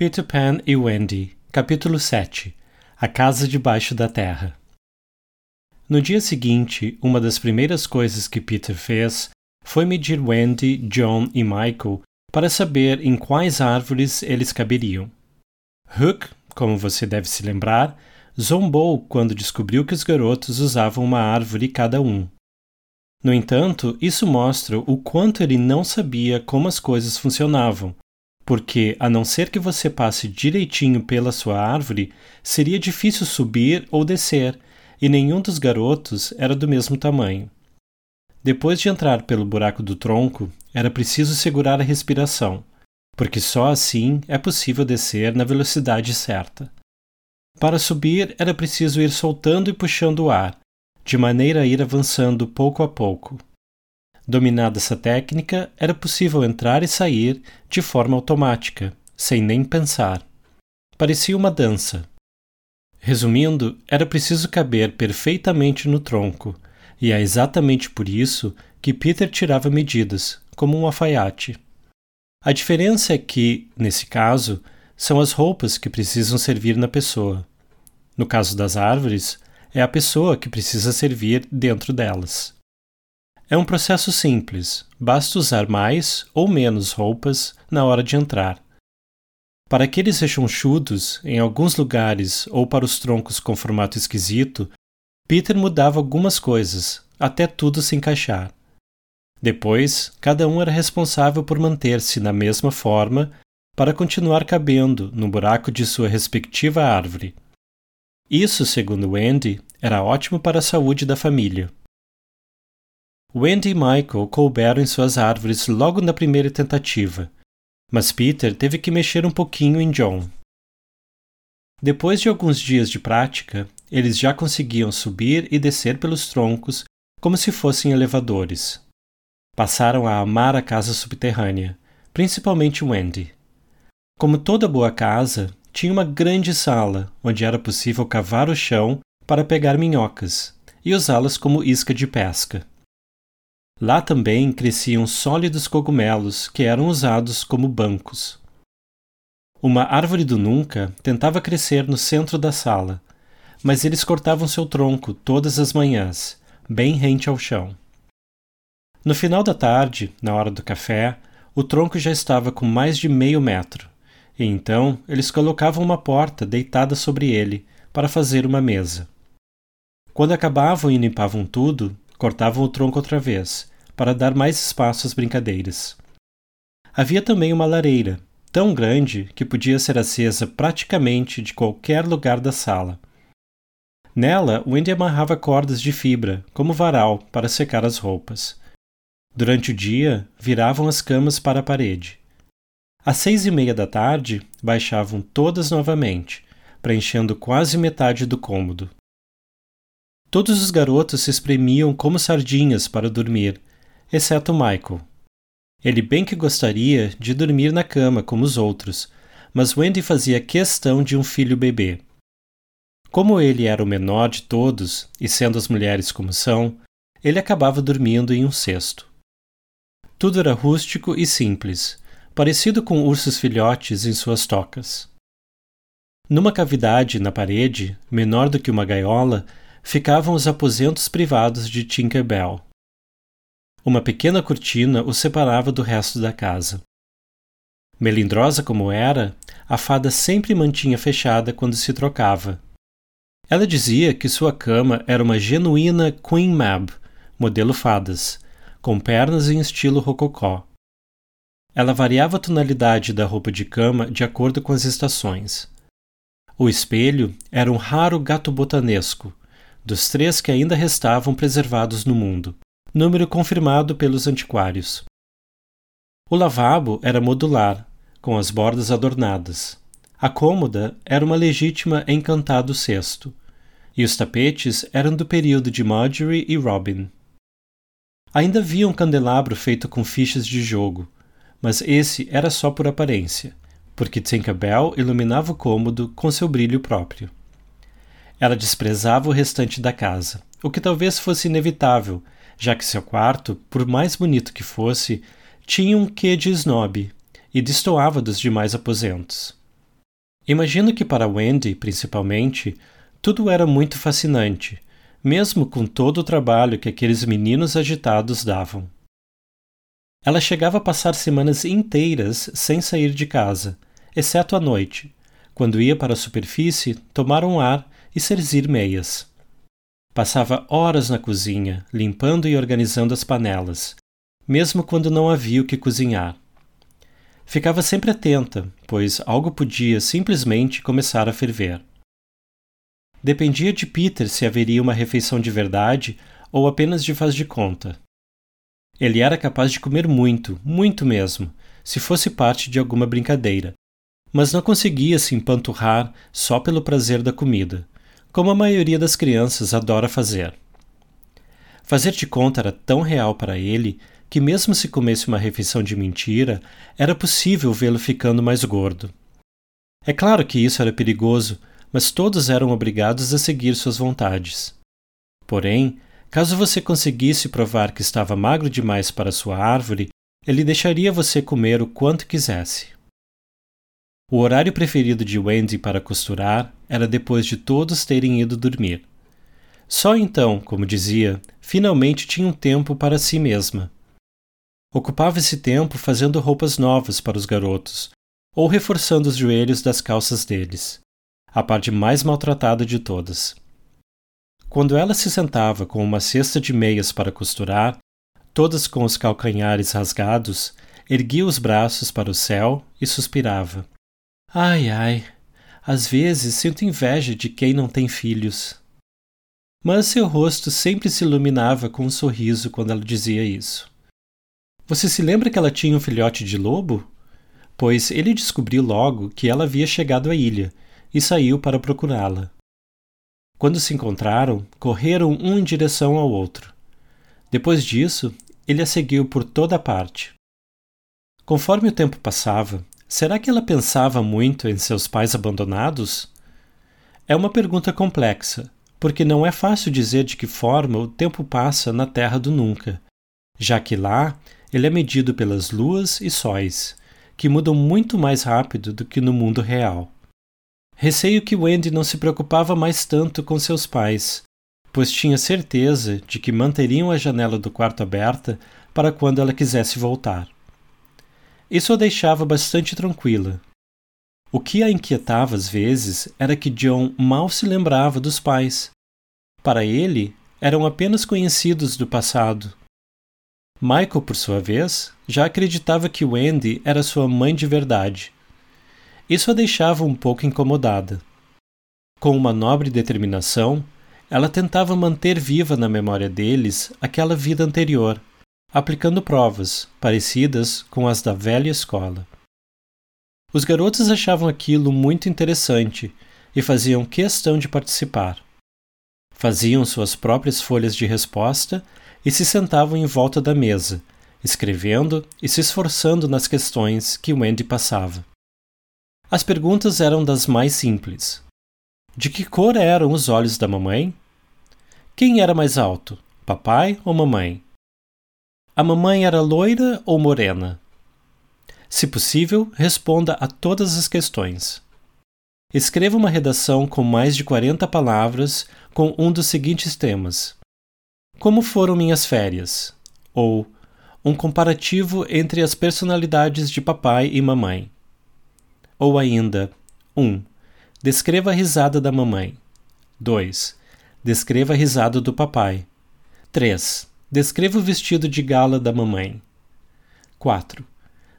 Peter Pan e Wendy, capítulo 7 A Casa Debaixo da Terra. No dia seguinte, uma das primeiras coisas que Peter fez foi medir Wendy, John e Michael para saber em quais árvores eles caberiam. Hook, como você deve se lembrar, zombou quando descobriu que os garotos usavam uma árvore cada um. No entanto, isso mostra o quanto ele não sabia como as coisas funcionavam porque, a não ser que você passe direitinho pela sua árvore, seria difícil subir ou descer, e nenhum dos garotos era do mesmo tamanho. Depois de entrar pelo buraco do tronco, era preciso segurar a respiração, porque só assim é possível descer na velocidade certa. Para subir, era preciso ir soltando e puxando o ar, de maneira a ir avançando pouco a pouco. Dominada essa técnica, era possível entrar e sair de forma automática, sem nem pensar. Parecia uma dança. Resumindo, era preciso caber perfeitamente no tronco, e é exatamente por isso que Peter tirava medidas, como um alfaiate. A diferença é que, nesse caso, são as roupas que precisam servir na pessoa. No caso das árvores, é a pessoa que precisa servir dentro delas. É um processo simples, basta usar mais ou menos roupas na hora de entrar. Para aqueles rechonchudos, em alguns lugares ou para os troncos com formato esquisito, Peter mudava algumas coisas, até tudo se encaixar. Depois, cada um era responsável por manter-se na mesma forma para continuar cabendo no buraco de sua respectiva árvore. Isso, segundo Wendy, era ótimo para a saúde da família. Wendy e Michael couberam em suas árvores logo na primeira tentativa, mas Peter teve que mexer um pouquinho em John. Depois de alguns dias de prática, eles já conseguiam subir e descer pelos troncos como se fossem elevadores. Passaram a amar a casa subterrânea, principalmente Wendy. Como toda boa casa, tinha uma grande sala onde era possível cavar o chão para pegar minhocas e usá-las como isca de pesca. Lá também cresciam sólidos cogumelos que eram usados como bancos. Uma árvore do nunca tentava crescer no centro da sala, mas eles cortavam seu tronco todas as manhãs, bem rente ao chão. No final da tarde, na hora do café, o tronco já estava com mais de meio metro, e então eles colocavam uma porta deitada sobre ele para fazer uma mesa. Quando acabavam e limpavam tudo, cortavam o tronco outra vez para dar mais espaço às brincadeiras. Havia também uma lareira, tão grande que podia ser acesa praticamente de qualquer lugar da sala. Nela, Wendy amarrava cordas de fibra, como varal, para secar as roupas. Durante o dia, viravam as camas para a parede. Às seis e meia da tarde, baixavam todas novamente, preenchendo quase metade do cômodo. Todos os garotos se espremiam como sardinhas para dormir, exceto Michael. Ele bem que gostaria de dormir na cama como os outros, mas Wendy fazia questão de um filho bebê. Como ele era o menor de todos, e sendo as mulheres como são, ele acabava dormindo em um cesto. Tudo era rústico e simples, parecido com ursos filhotes em suas tocas. Numa cavidade na parede, menor do que uma gaiola, ficavam os aposentos privados de Tinker Bell. Uma pequena cortina o separava do resto da casa. Melindrosa como era, a fada sempre mantinha fechada quando se trocava. Ela dizia que sua cama era uma genuína Queen Mab, modelo fadas, com pernas em estilo rococó. Ela variava a tonalidade da roupa de cama de acordo com as estações. O espelho era um raro gato botanesco, dos três que ainda restavam preservados no mundo número confirmado pelos antiquários. O lavabo era modular, com as bordas adornadas. A cômoda era uma legítima encantado cesto, e os tapetes eram do período de Marjorie e Robin. Ainda havia um candelabro feito com fichas de jogo, mas esse era só por aparência, porque Tinkerbell iluminava o cômodo com seu brilho próprio. Ela desprezava o restante da casa, o que talvez fosse inevitável, já que seu quarto, por mais bonito que fosse, tinha um quê de snob e destoava dos demais aposentos. Imagino que para Wendy, principalmente, tudo era muito fascinante, mesmo com todo o trabalho que aqueles meninos agitados davam. Ela chegava a passar semanas inteiras sem sair de casa, exceto à noite, quando ia para a superfície tomar um ar e serzir meias. Passava horas na cozinha, limpando e organizando as panelas, mesmo quando não havia o que cozinhar. Ficava sempre atenta, pois algo podia simplesmente começar a ferver. Dependia de Peter se haveria uma refeição de verdade ou apenas de faz de conta. Ele era capaz de comer muito, muito mesmo, se fosse parte de alguma brincadeira, mas não conseguia se empanturrar só pelo prazer da comida, como a maioria das crianças adora fazer. Fazer de conta era tão real para ele que, mesmo se comesse uma refeição de mentira, era possível vê-lo ficando mais gordo. É claro que isso era perigoso, mas todos eram obrigados a seguir suas vontades. Porém, Caso você conseguisse provar que estava magro demais para sua árvore, ele deixaria você comer o quanto quisesse. O horário preferido de Wendy para costurar era depois de todos terem ido dormir. Só então, como dizia, finalmente tinha um tempo para si mesma. Ocupava esse tempo fazendo roupas novas para os garotos, ou reforçando os joelhos das calças deles, a parte mais maltratada de todas. Quando ela se sentava com uma cesta de meias para costurar, todas com os calcanhares rasgados, erguia os braços para o céu e suspirava. Ai, ai, às vezes sinto inveja de quem não tem filhos. Mas seu rosto sempre se iluminava com um sorriso quando ela dizia isso. Você se lembra que ela tinha um filhote de lobo? Pois ele descobriu logo que ela havia chegado à ilha e saiu para procurá-la. Quando se encontraram, correram um em direção ao outro. Depois disso, ele a seguiu por toda parte. Conforme o tempo passava, será que ela pensava muito em seus pais abandonados? É uma pergunta complexa, porque não é fácil dizer de que forma o tempo passa na Terra do Nunca, já que lá ele é medido pelas luas e sóis, que mudam muito mais rápido do que no mundo real. Receio que Wendy não se preocupava mais tanto com seus pais, pois tinha certeza de que manteriam a janela do quarto aberta para quando ela quisesse voltar. Isso a deixava bastante tranquila. O que a inquietava às vezes era que John mal se lembrava dos pais. Para ele, eram apenas conhecidos do passado. Michael, por sua vez, já acreditava que Wendy era sua mãe de verdade isso a deixava um pouco incomodada. Com uma nobre determinação, ela tentava manter viva na memória deles aquela vida anterior, aplicando provas, parecidas com as da velha escola. Os garotos achavam aquilo muito interessante e faziam questão de participar. Faziam suas próprias folhas de resposta e se sentavam em volta da mesa, escrevendo e se esforçando nas questões que Wendy passava. As perguntas eram das mais simples. De que cor eram os olhos da mamãe? Quem era mais alto, papai ou mamãe? A mamãe era loira ou morena? Se possível, responda a todas as questões. Escreva uma redação com mais de 40 palavras com um dos seguintes temas: Como foram minhas férias? Ou um comparativo entre as personalidades de papai e mamãe. Ou ainda, 1. Um, descreva a risada da mamãe. 2. Descreva a risada do papai. 3. Descreva o vestido de gala da mamãe. 4.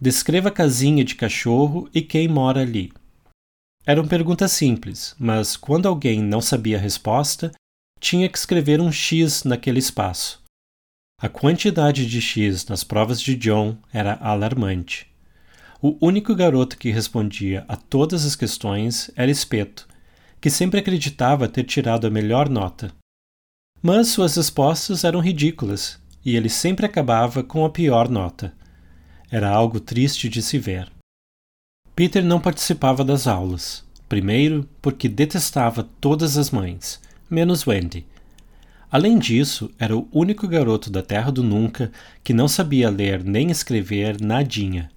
Descreva a casinha de cachorro e quem mora ali. Eram perguntas simples, mas quando alguém não sabia a resposta, tinha que escrever um X naquele espaço. A quantidade de X nas provas de John era alarmante. O único garoto que respondia a todas as questões era Espeto, que sempre acreditava ter tirado a melhor nota. Mas suas respostas eram ridículas e ele sempre acabava com a pior nota. Era algo triste de se ver. Peter não participava das aulas. Primeiro, porque detestava todas as mães, menos Wendy. Além disso, era o único garoto da Terra do Nunca que não sabia ler nem escrever nadinha.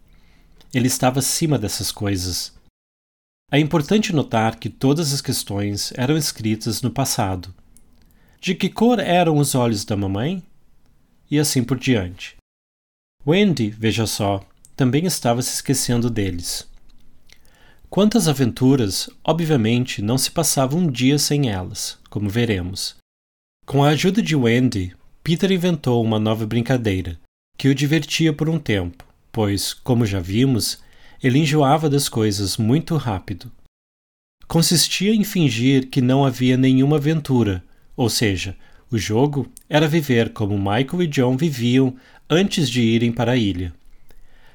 Ele estava acima dessas coisas. É importante notar que todas as questões eram escritas no passado. De que cor eram os olhos da mamãe? E assim por diante. Wendy, veja só, também estava se esquecendo deles. Quantas aventuras, obviamente, não se passava um dia sem elas, como veremos. Com a ajuda de Wendy, Peter inventou uma nova brincadeira, que o divertia por um tempo, pois, como já vimos, ele enjoava das coisas muito rápido. Consistia em fingir que não havia nenhuma aventura, ou seja, o jogo era viver como Michael e John viviam antes de irem para a ilha.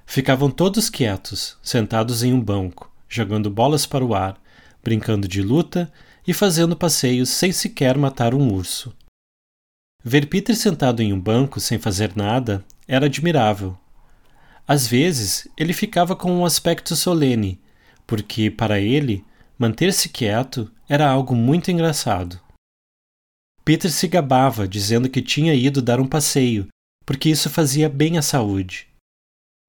Ficavam todos quietos, sentados em um banco, jogando bolas para o ar, brincando de luta e fazendo passeios sem sequer matar um urso. Ver Peter sentado em um banco sem fazer nada era admirável, às vezes, ele ficava com um aspecto solene, porque, para ele, manter-se quieto era algo muito engraçado. Peter se gabava, dizendo que tinha ido dar um passeio, porque isso fazia bem à saúde.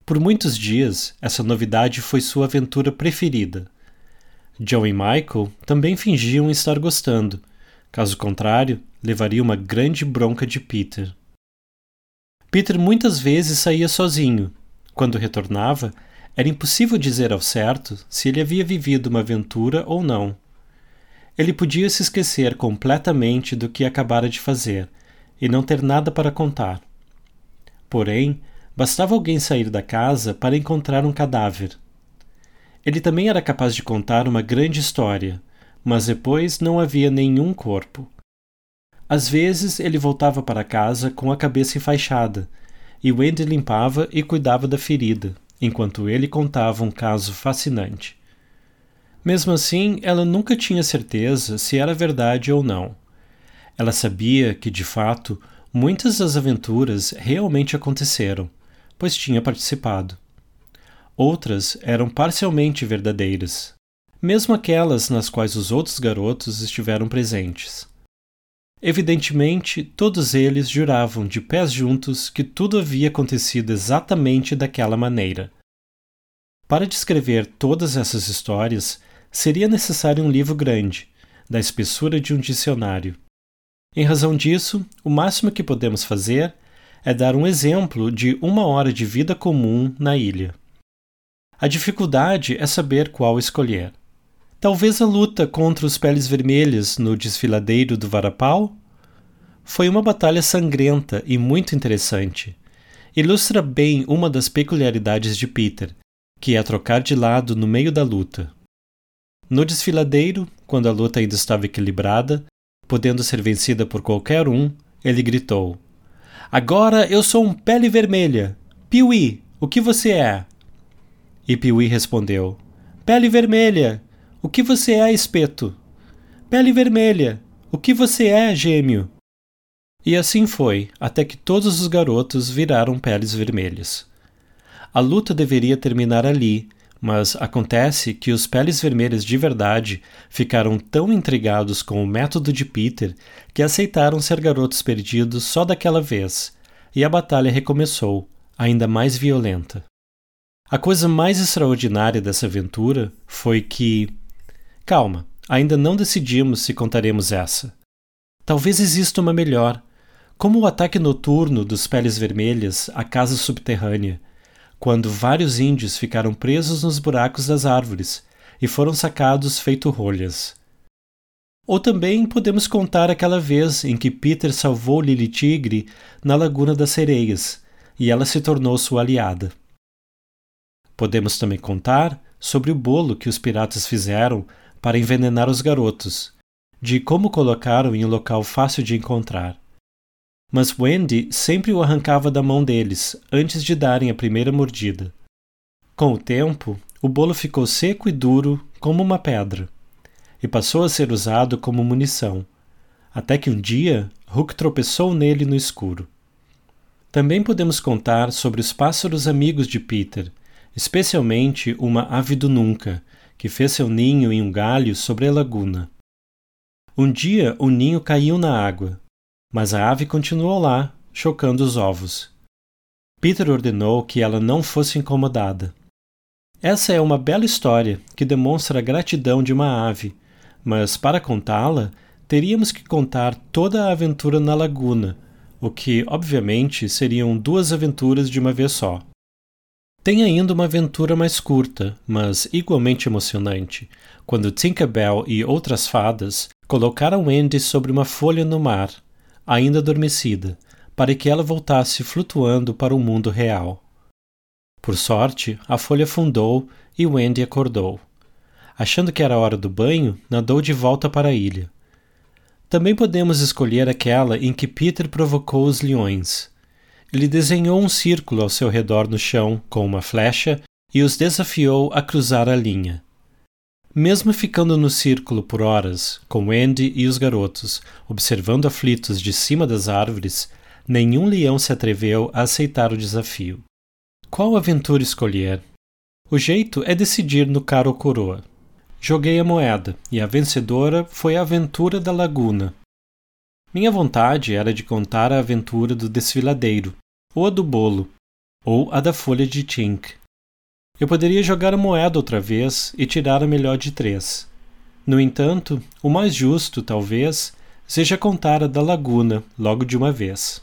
Por muitos dias, essa novidade foi sua aventura preferida. John e Michael também fingiam estar gostando, caso contrário, levaria uma grande bronca de Peter. Peter muitas vezes saía sozinho, quando retornava, era impossível dizer ao certo se ele havia vivido uma aventura ou não. Ele podia se esquecer completamente do que acabara de fazer e não ter nada para contar. Porém, bastava alguém sair da casa para encontrar um cadáver. Ele também era capaz de contar uma grande história, mas depois não havia nenhum corpo. Às vezes ele voltava para casa com a cabeça enfaixada e Wendy limpava e cuidava da ferida, enquanto ele contava um caso fascinante. Mesmo assim, ela nunca tinha certeza se era verdade ou não. Ela sabia que, de fato, muitas das aventuras realmente aconteceram, pois tinha participado. Outras eram parcialmente verdadeiras, mesmo aquelas nas quais os outros garotos estiveram presentes. Evidentemente, todos eles juravam de pés juntos que tudo havia acontecido exatamente daquela maneira. Para descrever todas essas histórias, seria necessário um livro grande, da espessura de um dicionário. Em razão disso, o máximo que podemos fazer é dar um exemplo de uma hora de vida comum na ilha. A dificuldade é saber qual escolher. Talvez a luta contra os peles vermelhas no desfiladeiro do Varapau? Foi uma batalha sangrenta e muito interessante. Ilustra bem uma das peculiaridades de Peter, que é trocar de lado no meio da luta. No desfiladeiro, quando a luta ainda estava equilibrada, podendo ser vencida por qualquer um, ele gritou: Agora eu sou um pele vermelha! Piuí, o que você é? E Piuí respondeu: Pele vermelha! O que você é, espeto? Pele vermelha! O que você é, gêmeo? E assim foi, até que todos os garotos viraram peles vermelhas. A luta deveria terminar ali, mas acontece que os peles vermelhas de verdade ficaram tão intrigados com o método de Peter que aceitaram ser garotos perdidos só daquela vez, e a batalha recomeçou, ainda mais violenta. A coisa mais extraordinária dessa aventura foi que Calma, ainda não decidimos se contaremos essa. Talvez exista uma melhor, como o ataque noturno dos Peles Vermelhas à casa subterrânea, quando vários índios ficaram presos nos buracos das árvores e foram sacados feito rolhas. Ou também podemos contar aquela vez em que Peter salvou Lily Tigre na Laguna das Sereias e ela se tornou sua aliada. Podemos também contar sobre o bolo que os piratas fizeram para envenenar os garotos, de como colocaram em um local fácil de encontrar. Mas Wendy sempre o arrancava da mão deles antes de darem a primeira mordida. Com o tempo, o bolo ficou seco e duro como uma pedra, e passou a ser usado como munição, até que um dia Hook tropeçou nele no escuro. Também podemos contar sobre os pássaros amigos de Peter, especialmente uma ave do nunca, que fez seu ninho em um galho sobre a laguna. Um dia o ninho caiu na água, mas a ave continuou lá, chocando os ovos. Peter ordenou que ela não fosse incomodada. Essa é uma bela história que demonstra a gratidão de uma ave, mas para contá-la, teríamos que contar toda a aventura na laguna, o que, obviamente, seriam duas aventuras de uma vez só. Tem ainda uma aventura mais curta, mas igualmente emocionante, quando Tinkerbell e outras fadas colocaram Wendy sobre uma folha no mar, ainda adormecida, para que ela voltasse flutuando para o mundo real. Por sorte, a folha afundou e Wendy acordou. Achando que era hora do banho, nadou de volta para a ilha. Também podemos escolher aquela em que Peter provocou os leões. Ele desenhou um círculo ao seu redor no chão com uma flecha e os desafiou a cruzar a linha. Mesmo ficando no círculo por horas, com Wendy e os garotos, observando aflitos de cima das árvores, nenhum leão se atreveu a aceitar o desafio. Qual aventura escolher? O jeito é decidir no caro ou coroa. Joguei a moeda e a vencedora foi a aventura da laguna. Minha vontade era de contar a aventura do desfiladeiro, ou a do bolo, ou a da folha de tink. Eu poderia jogar a moeda outra vez e tirar a melhor de três. No entanto, o mais justo, talvez, seja contar a da laguna logo de uma vez.